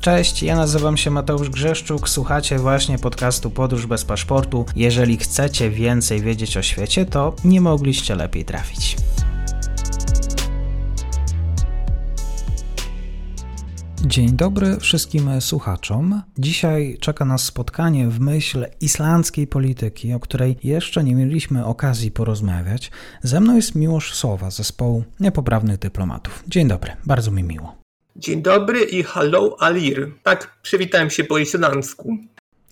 Cześć, ja nazywam się Mateusz Grzeszczuk, słuchacie właśnie podcastu Podróż bez paszportu. Jeżeli chcecie więcej wiedzieć o świecie, to nie mogliście lepiej trafić. Dzień dobry wszystkim słuchaczom. Dzisiaj czeka nas spotkanie w myśl islandzkiej polityki, o której jeszcze nie mieliśmy okazji porozmawiać. Ze mną jest Miłosz Sowa, zespołu Niepoprawnych Dyplomatów. Dzień dobry, bardzo mi miło. Dzień dobry i hello Alir. Tak, przywitałem się po islandzku.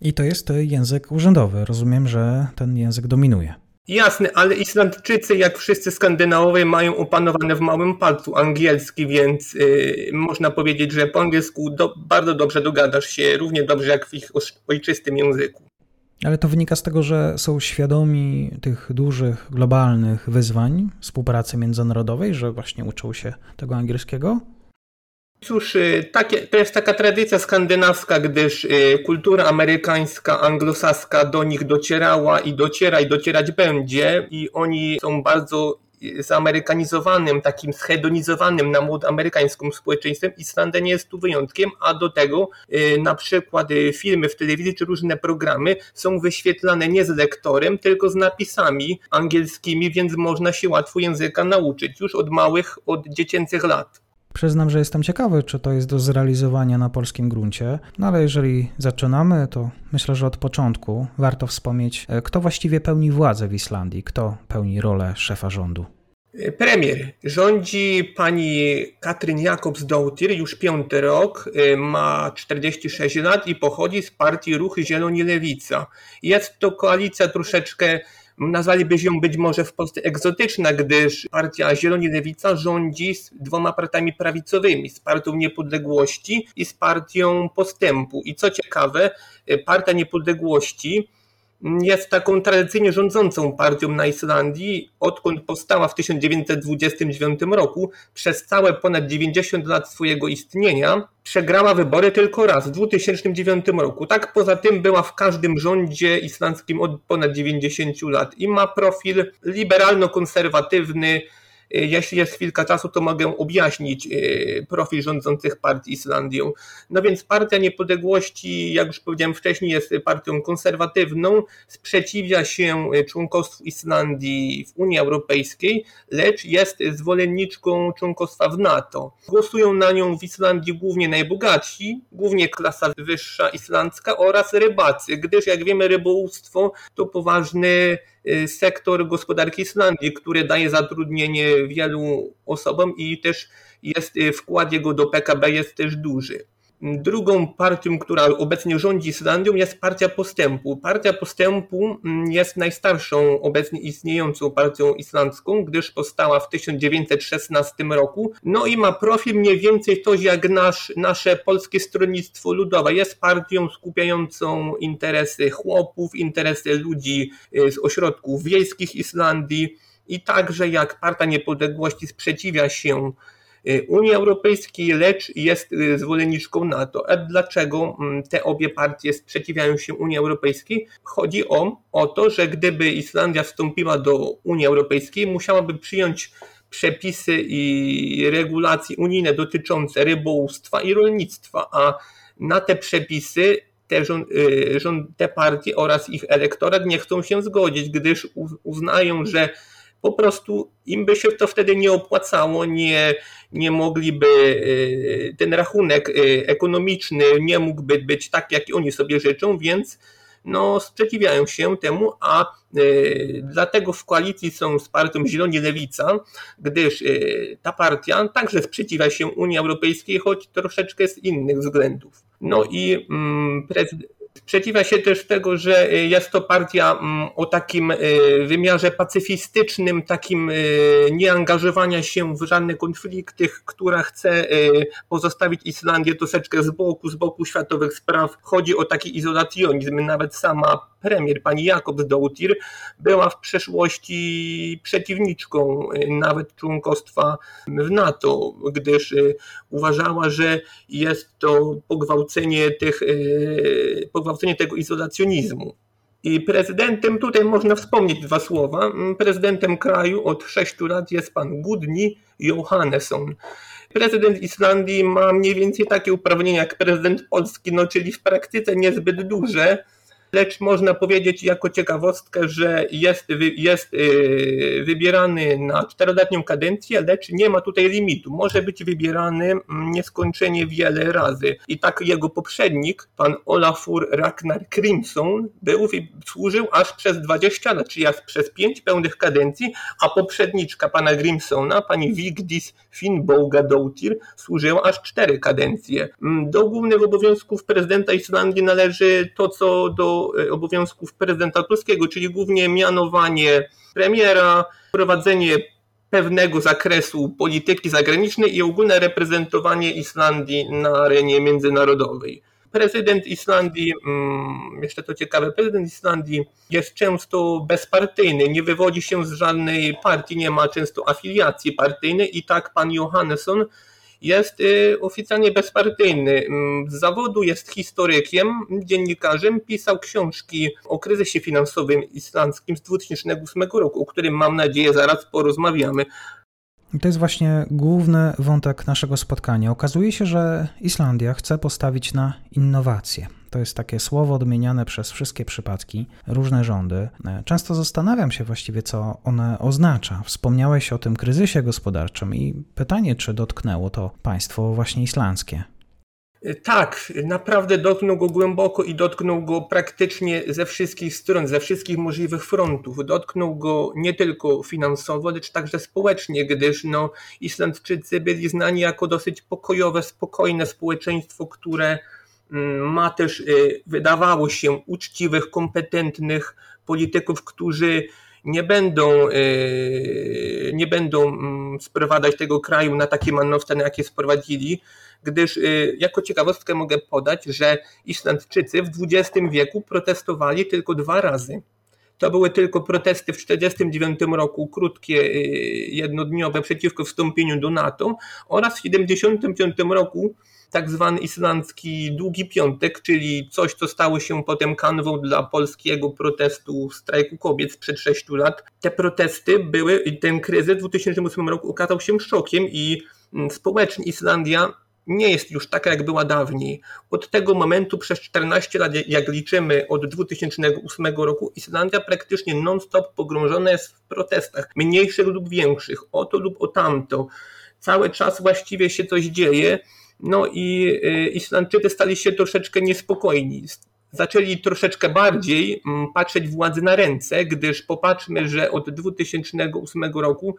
I to jest język urzędowy. Rozumiem, że ten język dominuje. Jasne, ale Islandczycy, jak wszyscy Skandynawowie, mają opanowane w małym palcu angielski, więc yy, można powiedzieć, że po angielsku do, bardzo dobrze dogadasz się, równie dobrze jak w ich ojczystym języku. Ale to wynika z tego, że są świadomi tych dużych, globalnych wyzwań współpracy międzynarodowej, że właśnie uczą się tego angielskiego? Cóż, y, takie, to jest taka tradycja skandynawska, gdyż y, kultura amerykańska, anglosaska do nich docierała i dociera i docierać będzie i oni są bardzo y, zamerykanizowanym, takim schedonizowanym na mód amerykańskim społeczeństwem. Islandia nie jest tu wyjątkiem, a do tego na przykład filmy w telewizji czy różne programy są wyświetlane nie z lektorem, tylko z napisami angielskimi, więc można się łatwo języka nauczyć już od małych, od dziecięcych lat. Przyznam, że jestem ciekawy, czy to jest do zrealizowania na polskim gruncie, no ale jeżeli zaczynamy, to myślę, że od początku warto wspomnieć, e, kto właściwie pełni władzę w Islandii, kto pełni rolę szefa rządu. Premier. Rządzi pani Katrin Jakobs-Doutir już piąty rok, e, ma 46 lat i pochodzi z partii Ruchy Zieloni Lewica. Jest to koalicja troszeczkę Nazwalibyśmy ją być może w Polsce egzotyczna, gdyż partia Zieloni Lewica rządzi z dwoma partiami prawicowymi, z Partią Niepodległości i z Partią Postępu. I co ciekawe, Partia Niepodległości jest taką tradycyjnie rządzącą partią na Islandii, odkąd powstała w 1929 roku. Przez całe ponad 90 lat swojego istnienia przegrała wybory tylko raz w 2009 roku. Tak poza tym była w każdym rządzie islandzkim od ponad 90 lat i ma profil liberalno-konserwatywny, jeśli jest chwilka czasu, to mogę objaśnić y, profil rządzących partii Islandią. No więc Partia Niepodległości, jak już powiedziałem wcześniej, jest partią konserwatywną, sprzeciwia się y, członkostwu Islandii w Unii Europejskiej, lecz jest zwolenniczką członkostwa w NATO. Głosują na nią w Islandii głównie najbogatsi, głównie klasa wyższa islandzka oraz rybacy, gdyż jak wiemy rybołówstwo to poważny Y, sektor gospodarki Islandii, który daje zatrudnienie wielu osobom i też jest y, wkład jego do PKB jest też duży. Drugą partią, która obecnie rządzi Islandią jest Partia Postępu. Partia Postępu mm, jest najstarszą obecnie istniejącą partią islandzką, gdyż powstała w 1916 roku. No i ma profil mniej więcej to jak nasz, nasze Polskie Stronnictwo Ludowe. Jest partią skupiającą interesy chłopów, interesy ludzi y, z ośrodków wiejskich Islandii i także jak Partia Niepodległości sprzeciwia się Unii Europejskiej, lecz jest y, zwolenniczką NATO. A dlaczego mm, te obie partie sprzeciwiają się Unii Europejskiej? Chodzi o, o to, że gdyby Islandia wstąpiła do Unii Europejskiej, musiałaby przyjąć przepisy i regulacje unijne dotyczące rybołówstwa i rolnictwa, a na te przepisy te, rząd, y, te partie oraz ich elektorat nie chcą się zgodzić, gdyż uznają, że po prostu im by się to wtedy nie opłacało, nie, nie mogliby, y, ten rachunek y, ekonomiczny nie mógłby być tak, jak oni sobie życzą, więc no, sprzeciwiają się temu, a y, dlatego w koalicji są z partią Zieloni Lewica, gdyż y, ta partia także sprzeciwia się Unii Europejskiej, choć troszeczkę z innych względów. No i mm, prezydent Sprzeciwia się też tego, że y, jest to partia mm, o takim y, wymiarze pacyfistycznym, takim y, nieangażowania się w żadne konflikty, która chce pozostawić Islandię troszeczkę z boku, z boku światowych spraw. Chodzi o taki izolacjonizm. Nawet sama premier, pani Jakob Doutir, była w przeszłości przeciwniczką nawet członkostwa w NATO, gdyż uważała, że jest to pogwałcenie tych pogwałcenie tego izolacjonizmu. I prezydentem, tutaj można wspomnieć dwa słowa, prezydentem kraju od sześciu lat jest pan Gudni Johannesson. Prezydent Islandii ma mniej więcej takie uprawnienia jak prezydent Polski, no czyli w praktyce niezbyt duże, lecz można powiedzieć jako ciekawostkę, że jest, jest y, wybierany na czteroletnią kadencję, lecz nie ma tutaj limitu. Może być wybierany mm, nieskończenie wiele razy. I tak jego poprzednik, pan Olafur Ragnar Crimson, był, służył aż przez 20 lat, czyli aż przez 5 pełnych kadencji, a poprzedniczka pana Grimsona, pani Vigdis Finnbogadoutir, służyła aż 4 kadencje. Mm, do głównych obowiązków prezydenta Islandii należy to, co do E, obowiązków prezydenta Tuskiego, czyli głównie mianowanie premiera, prowadzenie pewnego zakresu polityki zagranicznej i ogólne reprezentowanie Islandii na arenie międzynarodowej. Prezydent Islandii, mm, jeszcze to ciekawe, prezydent Islandii jest często bezpartyjny, nie wywodzi się z żadnej partii, nie ma często afiliacji partyjnej i tak pan Johannesson jest y, oficjalnie bezpartyjny. Mm, z zawodu jest historykiem, dziennikarzem, pisał książki o kryzysie finansowym islandzkim z 2008 roku, o którym mam nadzieję zaraz porozmawiamy. I to jest właśnie główny wątek naszego spotkania. Okazuje się, że Islandia chce postawić na innowacje. To jest takie słowo odmieniane przez wszystkie przypadki, różne rządy. Często zastanawiam się właściwie, co one oznacza. Wspomniałeś o tym kryzysie gospodarczym i pytanie, czy dotknęło to państwo właśnie islandzkie. Tak, naprawdę dotknął go głęboko i dotknął go praktycznie ze wszystkich stron, ze wszystkich możliwych frontów. Dotknął go nie tylko finansowo, lecz także społecznie, gdyż no, Islandczycy byli znani jako dosyć pokojowe, spokojne społeczeństwo, które ma też, y, wydawało się, uczciwych, kompetentnych polityków, którzy nie będą, y, nie będą mm, sprowadzać tego kraju na takie manowce, na jakie sprowadzili, gdyż y, jako ciekawostkę mogę podać, że Islandczycy w XX wieku protestowali tylko dwa razy. To były tylko protesty w 1949 roku, krótkie, jednodniowe przeciwko wstąpieniu do NATO oraz w 1975 roku tak zwany islandzki Długi Piątek, czyli coś, co stało się potem kanwą dla polskiego protestu strajku kobiet sprzed 6 lat. Te protesty były, ten kryzys w 2008 roku okazał się szokiem i mm, społecznie Islandia nie jest już taka, jak była dawniej. Od tego momentu przez 14 lat, jak liczymy od 2008 roku, Islandia praktycznie non-stop pogrążona jest w protestach, mniejszych lub większych, o to lub o tamto. Cały czas właściwie się coś dzieje, no i y, Islandczycy stali się troszeczkę niespokojni. Zaczęli troszeczkę bardziej mm, patrzeć władzy na ręce, gdyż popatrzmy, że od 2008 roku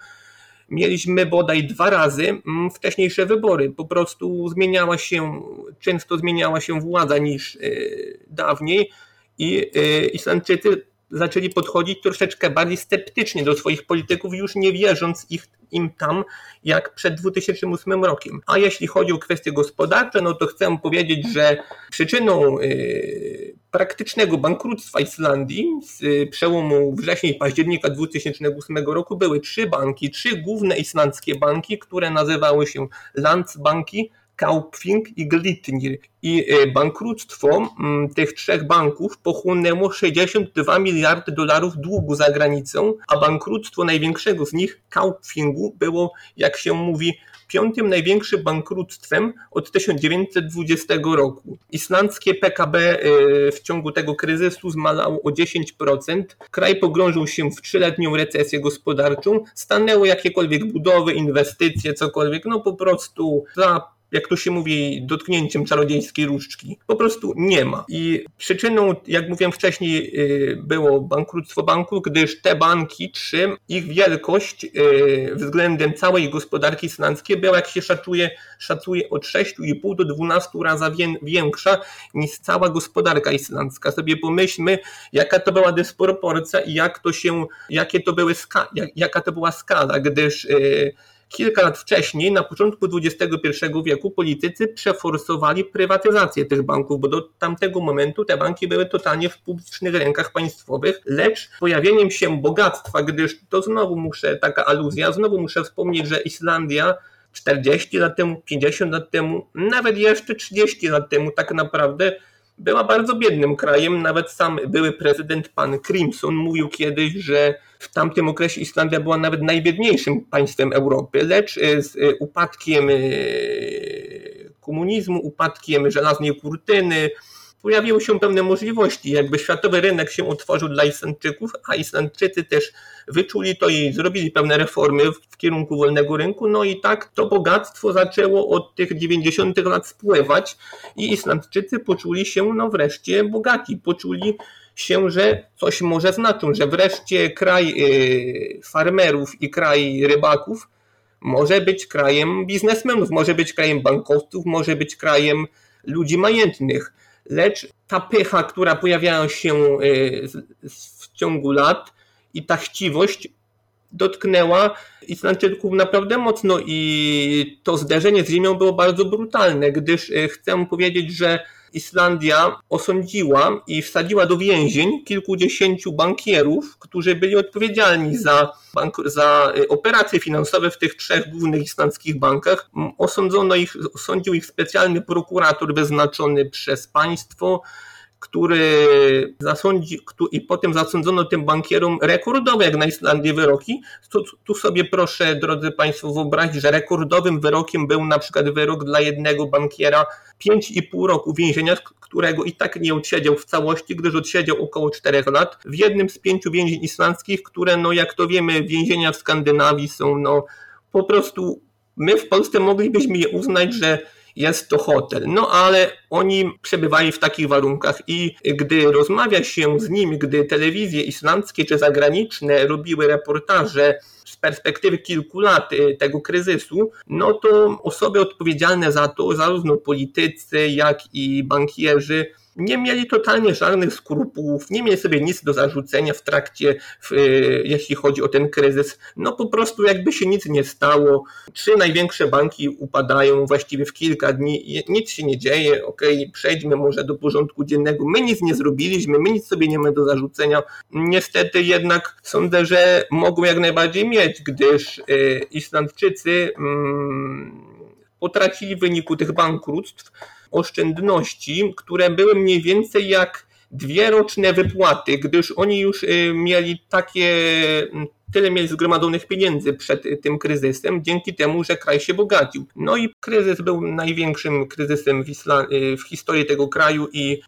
mieliśmy bodaj dwa razy mm, wcześniejsze wybory. Po prostu zmieniała się, często zmieniała się władza niż y, dawniej i y, Islandczycy zaczęli podchodzić troszeczkę bardziej sceptycznie do swoich polityków, już nie wierząc ich, im tam jak przed 2008 rokiem. A jeśli chodzi o kwestie gospodarcze, no to chcę powiedzieć, że przyczyną yy, praktycznego bankructwa Islandii z yy, przełomu września i października 2008 roku były trzy banki, trzy główne islandzkie banki, które nazywały się Landsbanki, Kaupfing i Glitnir. I e, bankructwo mm, tych trzech banków pochłonęło 62 miliardy dolarów długu za granicą, a bankructwo największego z nich, Kaupfingu, było, jak się mówi, piątym największym bankructwem od 1920 roku. Islandzkie PKB e, w ciągu tego kryzysu zmalało o 10%. Kraj pogrążył się w trzyletnią recesję gospodarczą. Stanęły jakiekolwiek budowy, inwestycje, cokolwiek. No po prostu za jak to się mówi, dotknięciem czarodziejskiej różdżki. Po prostu nie ma. I przyczyną, jak mówiłem wcześniej, y, było bankructwo banku, gdyż te banki, trzy, ich wielkość y, względem całej gospodarki islandzkiej była, jak się szacuje, szacuje od 6,5 do 12 razy większa niż cała gospodarka islandzka. Sobie pomyślmy, jaka to była dysproporcja i jak to się, jakie to były jaka to była skala, gdyż yy, Kilka lat wcześniej, na początku XXI wieku, politycy przeforsowali prywatyzację tych banków, bo do tamtego momentu te banki były totalnie w publicznych rękach państwowych, lecz pojawieniem się bogactwa, gdyż to znowu muszę, taka aluzja, znowu muszę wspomnieć, że Islandia 40 lat temu, 50 lat temu, nawet jeszcze 30 lat temu tak naprawdę była bardzo biednym krajem. Nawet sam były prezydent pan Crimson mówił kiedyś, że w tamtym okresie Islandia była nawet najbiedniejszym państwem Europy, lecz e, z e, upadkiem komunizmu, upadkiem żelaznej kurtyny, pojawiły się pewne możliwości, jakby światowy rynek się otworzył dla Islandczyków, a Islandczycy też wyczuli to i zrobili pewne reformy w kierunku wolnego rynku, no i tak to bogactwo zaczęło od tych 90 lat spływać i Islandczycy poczuli się no wreszcie bogaci, poczuli się, że coś może znaczą, że wreszcie kraj y, farmerów i kraj rybaków może być krajem biznesmenów, może być krajem bankowców, może być krajem ludzi majętnych lecz ta pycha, która pojawiała się y, w ciągu lat i ta chciwość dotknęła Islandczyków naprawdę mocno i to zderzenie z ziemią było bardzo brutalne, gdyż y, chcę powiedzieć, że Islandia osądziła i wsadziła do więzień kilkudziesięciu bankierów, którzy byli odpowiedzialni za, za y, operacje finansowe w tych trzech głównych islandzkich bankach. Osądzono ich, osądził ich specjalny prokurator wyznaczony przez państwo który zasądzi, i potem zasądzono tym bankierom rekordowe jak na Islandii wyroki. Tu, tu, sobie proszę, drodzy Państwo, wyobrazić, że rekordowym wyrokiem był na przykład wyrok dla jednego bankiera 5,5 roku więzienia, którego i tak nie odsiedział w całości, gdyż odsiedział około 4 lat w jednym z pięciu więzień islandzkich, które, no jak to wiemy, więzienia w Skandynawii są no po prostu my w Polsce moglibyśmy je uznać, że jest to hotel. No ale oni przebywali w takich warunkach i gdy rozmawia się z nimi, gdy telewizje islandzkie czy zagraniczne robiły reportaże z perspektywy kilku lat y, tego kryzysu, no to osoby odpowiedzialne za to, zarówno politycy, jak i bankierzy, nie mieli totalnie żadnych skrupułów, nie mieli sobie nic do zarzucenia w trakcie, w, y, jeśli chodzi o ten kryzys. No po prostu jakby się nic nie stało. Trzy największe banki upadają właściwie w kilka dni, nic się nie dzieje, ok, przejdźmy może do porządku dziennego. My nic nie zrobiliśmy, my nic sobie nie mamy do zarzucenia. Niestety jednak sądzę, że mogą jak najbardziej mieć, gdyż y, Islandczycy mm, potracili w wyniku tych bankructw oszczędności, które były mniej więcej jak dwie roczne wypłaty, gdyż oni już y, mieli takie, tyle mieli zgromadzonych pieniędzy przed tym kryzysem, dzięki temu, że kraj się bogacił. No i kryzys był największym kryzysem w, Isla- y, w historii tego kraju i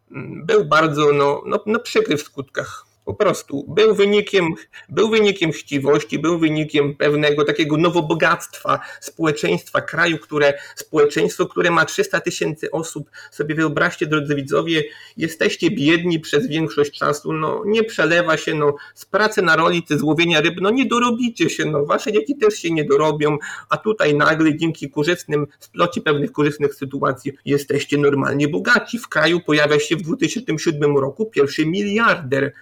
był bardzo no, no, no przykry w skutkach. Po prostu był wynikiem, był wynikiem chciwości, był wynikiem pewnego takiego nowobogactwa społeczeństwa kraju, które społeczeństwo, które ma 300 tysięcy osób, sobie wyobraźcie drodzy widzowie, jesteście biedni przez większość czasu, no nie przelewa się, no z pracy na rolicy, z łowienia ryb, no nie dorobicie się, no wasze dzieci też się nie dorobią, a tutaj nagle dzięki korzystnym splocie pewnych korzystnych sytuacji jesteście normalnie bogaci. W kraju pojawia się w 2007 roku pierwszy miliarder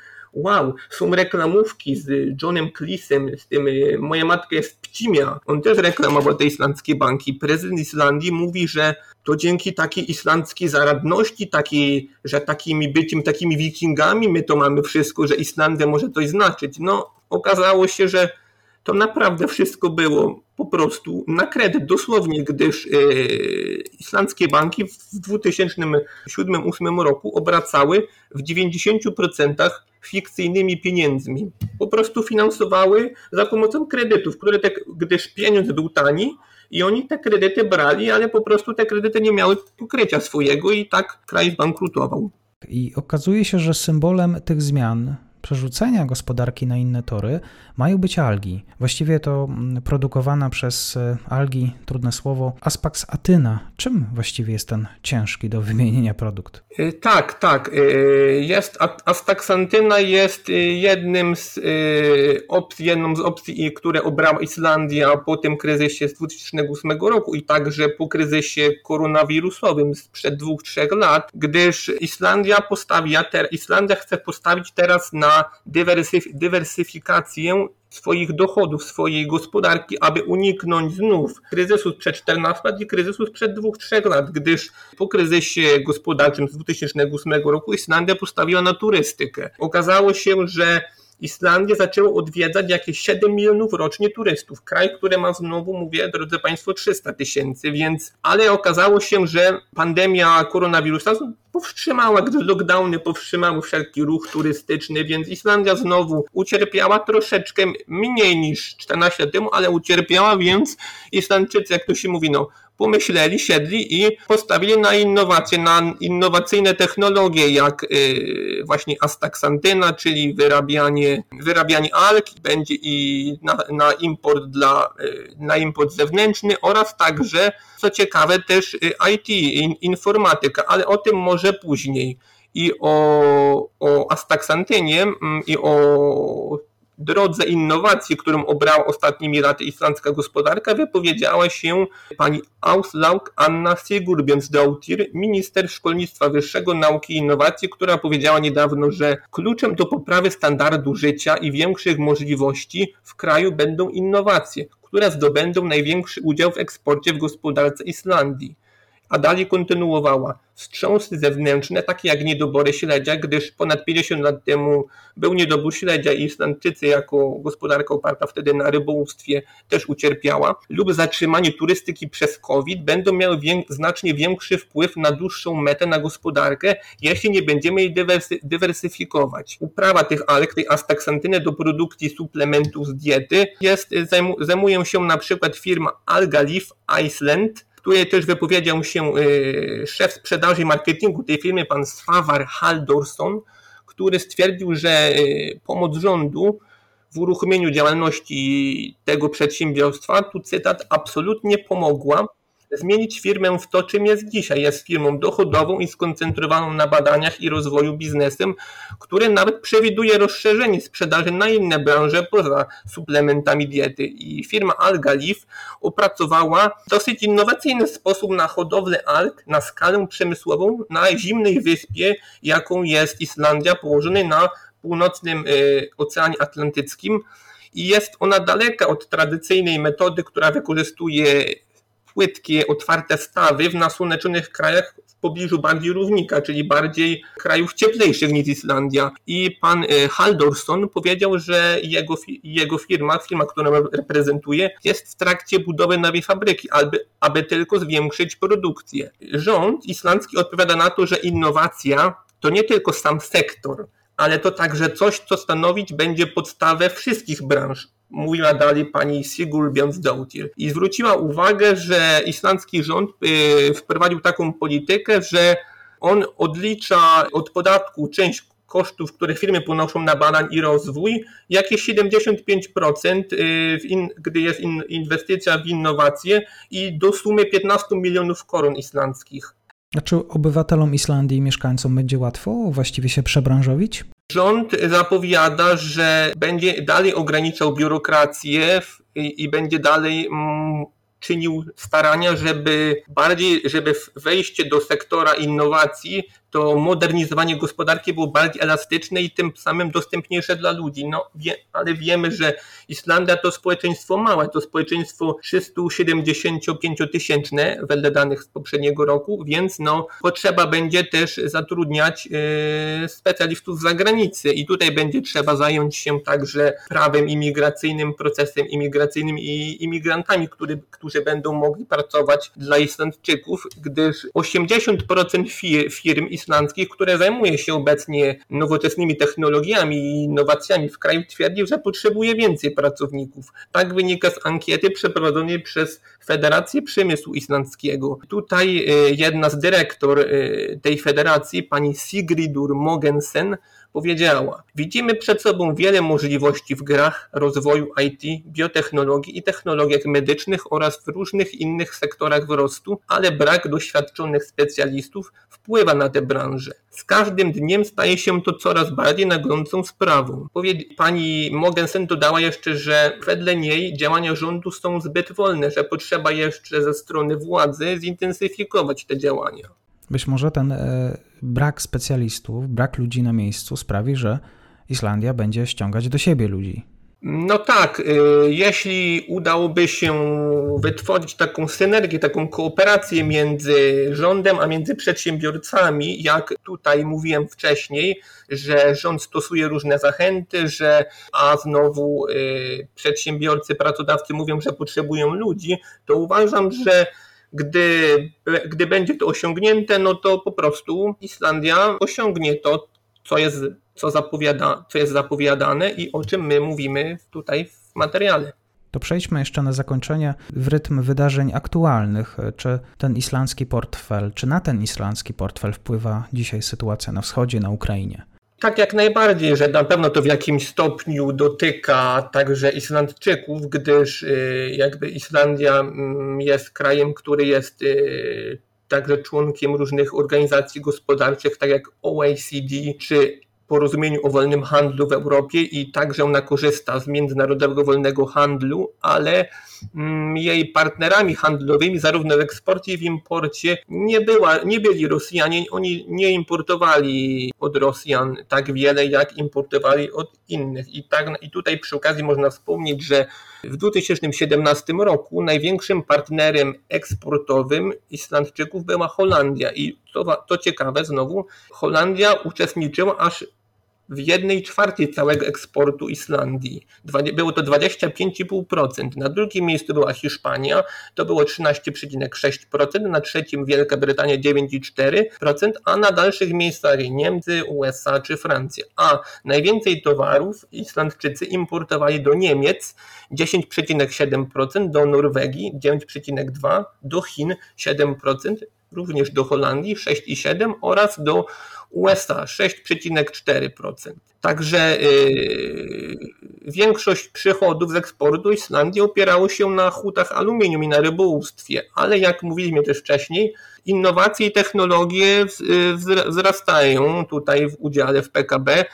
wow, są reklamówki z Johnem Cleese'em, z tym y, Moja matka jest pcimia. On też reklamował te islandzkie banki. Prezydent Islandii mówi, że to dzięki takiej islandzkiej zaradności, takiej, że takimi byciem, takimi wikingami my to mamy wszystko, że Islandia może coś znaczyć. No, okazało się, że to naprawdę wszystko było po prostu na kredyt, dosłownie, gdyż yy, islandzkie banki w 2007-2008 roku obracały w 90% fikcyjnymi pieniędzmi. Po prostu finansowały za pomocą kredytów, które te, gdyż pieniądz był tani i oni te kredyty brali, ale po prostu te kredyty nie miały pokrycia swojego i tak kraj zbankrutował. I okazuje się, że symbolem tych zmian przerzucenia gospodarki na inne tory mają być algi. Właściwie to mm, produkowana przez e, algi, trudne słowo, Aspax atyna. Czym właściwie jest ten ciężki do wymienienia produkt? E, tak, tak. E, jest, astaxantyna jest jednym z opcji, jedną z opcji, które obrała Islandia po tym kryzysie z 2008 roku i także po kryzysie koronawirusowym sprzed dwóch, trzech lat, gdyż Islandia postawia, Islandia chce postawić teraz na dywersyf dywersyfikację swoich dochodów, swojej gospodarki, aby uniknąć znów kryzysu sprzed 14 lat i kryzysu sprzed 2-3 lat, gdyż po kryzysie gospodarczym z 2008 roku Islandia postawiła na turystykę. Okazało się, że Islandię zaczęło odwiedzać jakieś 7 milionów rocznie turystów. Kraj, który ma znowu, mówię, drodzy Państwo, 300 tysięcy, więc, ale okazało się, że pandemia koronawirusa powstrzymała, gdy lockdowny powstrzymały wszelki ruch turystyczny, więc Islandia znowu ucierpiała troszeczkę mniej niż 14 lat temu, ale ucierpiała, więc Islandczycy, jak to się mówi, no pomyśleli, siedli i postawili na innowacje, na innowacyjne technologie, jak y, właśnie astaxantyna, czyli wyrabianie, wyrabianie alg, będzie i na, na import dla, y, na import zewnętrzny oraz także, co ciekawe, też y, IT, informatyka, ale o tym może później. I o, o astaxantynie mm, i o drodze innowacji, którą obrała ostatnimi laty islandzka gospodarka, wypowiedziała się pani Auslaug Anna Sigurbjörnsdóttir, minister szkolnictwa wyższego, nauki i innowacji, która powiedziała niedawno, że kluczem do poprawy standardu życia i większych możliwości w kraju będą innowacje, które zdobędą największy udział w eksporcie w gospodarce Islandii a dalej kontynuowała. Wstrząsy zewnętrzne, takie jak niedobory śledzia, gdyż ponad 50 lat temu był niedobór śledzia i Islandczycy jako gospodarka oparta wtedy na rybołówstwie też ucierpiała, lub zatrzymanie turystyki przez COVID będą miały znacznie większy wpływ na dłuższą metę na gospodarkę, jeśli nie będziemy jej dywersy dywersyfikować. Uprawa tych alg, tej astaksantyny do produkcji suplementów z diety jest, zajmuje się na przykład firma Alga Leaf Iceland, której też wypowiedział się y, szef sprzedaży i marketingu tej firmy, pan Svavar Haldorsson, który stwierdził, że y, pomoc rządu w uruchomieniu działalności tego przedsiębiorstwa, tu cytat, absolutnie pomogła, zmienić firmę w to, czym jest dzisiaj. Jest firmą dochodową i skoncentrowaną na badaniach i rozwoju biznesem, który nawet przewiduje rozszerzenie sprzedaży na inne branże poza suplementami diety. I firma Alga Leaf opracowała dosyć innowacyjny sposób na hodowlę alg na skalę przemysłową na zimnej wyspie, jaką jest Islandia, położonej na północnym y, Oceanie Atlantyckim. I jest ona daleka od tradycyjnej metody, która wykorzystuje płytkie, otwarte stawy w nasłoneczonych krajach w pobliżu bardziej równika, czyli bardziej krajów cieplejszych niż Islandia. I pan e, Haldorsson powiedział, że jego, jego firma, firma, którą reprezentuje, jest w trakcie budowy nowej fabryki, aby, aby tylko zwiększyć produkcję. Rząd islandzki odpowiada na to, że innowacja to nie tylko sam sektor, ale to także coś, co stanowić będzie podstawę wszystkich branż mówiła dalej pani Sigur Björnsdóttir i zwróciła uwagę, że islandzki rząd y, wprowadził taką politykę, że on odlicza od podatku część kosztów, które firmy ponoszą na badań i rozwój, jakieś 75%, y, in, gdy jest in, inwestycja w innowacje i do sumy 15 milionów koron islandzkich. A czy obywatelom Islandii i mieszkańcom będzie łatwo właściwie się przebranżowić? Rząd zapowiada, że będzie dalej ograniczał biurokrację i, będzie dalej mm, czynił starania, żeby bardziej, żeby wejście do sektora innowacji to modernizowanie gospodarki było bardziej elastyczne i tym samym dostępniejsze dla ludzi. No, wie, ale wiemy, że Islandia to społeczeństwo małe, to społeczeństwo 375-tysięczne wedle danych z poprzedniego roku, więc no, potrzeba będzie też zatrudniać yy, specjalistów z zagranicy i tutaj będzie trzeba zająć się także prawem imigracyjnym, procesem imigracyjnym i imigrantami, który, którzy będą mogli pracować dla Islandczyków, gdyż 80% firm islandzkich, które zajmuje się obecnie nowoczesnymi technologiami i innowacjami w kraju, twierdzi, że potrzebuje więcej pracowników. Tak wynika z ankiety przeprowadzonej przez Federację Przemysłu Islandzkiego. Tutaj e, jedna z dyrektor e, tej federacji, pani Sigridur Mogensen, powiedziała: Widzimy przed sobą wiele możliwości w grach, rozwoju IT, biotechnologii i technologiach medycznych oraz w różnych innych sektorach wzrostu, ale brak doświadczonych specjalistów wpływa na te branże. Z każdym dniem staje się to coraz bardziej naglącą sprawą. Pani Mogensen dodała jeszcze, że wedle niej działania rządu są zbyt wolne, że potrzeba jeszcze ze strony władzy zintensyfikować te działania. Być może ten e, brak specjalistów, brak ludzi na miejscu sprawi, że Islandia będzie ściągać do siebie ludzi. No tak, y, jeśli udałoby się wytworzyć taką synergię, taką kooperację między rządem a między przedsiębiorcami, jak tutaj mówiłem wcześniej, że rząd stosuje różne zachęty, że a znowu y, przedsiębiorcy, pracodawcy mówią, że potrzebują ludzi, to uważam, że Gdy, gdy będzie to osiągnięte, no to po prostu Islandia osiągnie to, co jest, co, zapowiada, co jest zapowiadane i o czym my mówimy tutaj w materiale. To przejdźmy jeszcze na zakończenie w rytm wydarzeń aktualnych. Czy ten islandzki portfel, czy na ten islandzki portfel wpływa dzisiaj sytuacja na wschodzie, na Ukrainie? Tak, jak najbardziej, że na pewno to w jakimś stopniu dotyka także Islandczyków, gdyż y, jakby Islandia mm, jest krajem, który jest y, także członkiem różnych organizacji gospodarczych, tak jak OECD czy porozumieniu o wolnym handlu w Europie i także ona korzysta z międzynarodowego wolnego handlu, ale mm, jej partnerami handlowymi zarówno w eksporcie i w imporcie nie, była, nie byli Rosjanie, oni nie importowali od Rosjan tak wiele, jak importowali od innych. I, tak, i tutaj przy okazji można wspomnieć, że w 2017 roku największym partnerem eksportowym Islandczyków była Holandia i to, to ciekawe znowu, Holandia uczestniczyła aż w jednej czwartej całego eksportu Islandii. Było to 25,5%. Na drugim miejscu była Hiszpania, to było 13,6%, na trzecim Wielka Brytania 9,4%, a na dalszych miejscach Niemcy, USA czy Francja. A najwięcej towarów Islandczycy importowali do Niemiec 10,7%, do Norwegii 9,2%, do Chin 7%, również do Holandii 6,7% oraz do USA 6,4%. Także yy, większość przychodów z eksportu Islandii opierało się na hutach aluminium i na rybołówstwie, ale jak mówiliśmy też wcześniej, innowacje i technologie wzrastają tutaj w udziale w PKB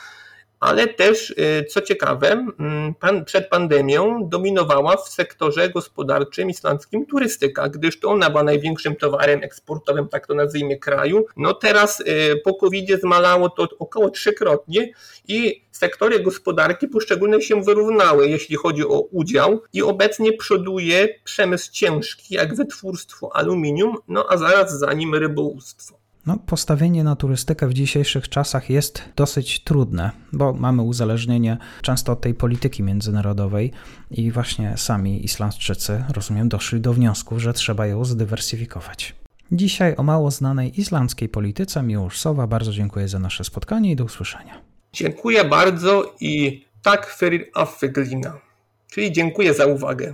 ale też, y, co ciekawe, mm, pan, przed pandemią dominowała w sektorze gospodarczym islandzkim turystyka, gdyż to ona była największym towarem eksportowym, tak to nazwijmy, kraju. No teraz y, po covid zmalało to około trzykrotnie i sektory gospodarki poszczególne się wyrównały, jeśli chodzi o udział i obecnie przoduje przemysł ciężki, jak wytwórstwo aluminium, no a zaraz za nim rybołówstwo. No, postawienie na turystykę w dzisiejszych czasach jest dosyć trudne, bo mamy uzależnienie często od tej polityki międzynarodowej i właśnie sami Islandczycy, rozumiem, doszli do wniosku, że trzeba ją zdywersyfikować. Dzisiaj o mało znanej islandzkiej polityce Miłosz Sowa. Bardzo dziękuję za nasze spotkanie i do usłyszenia. Dziękuję bardzo i tak fyrir affeglina. Czyli dziękuję za uwagę.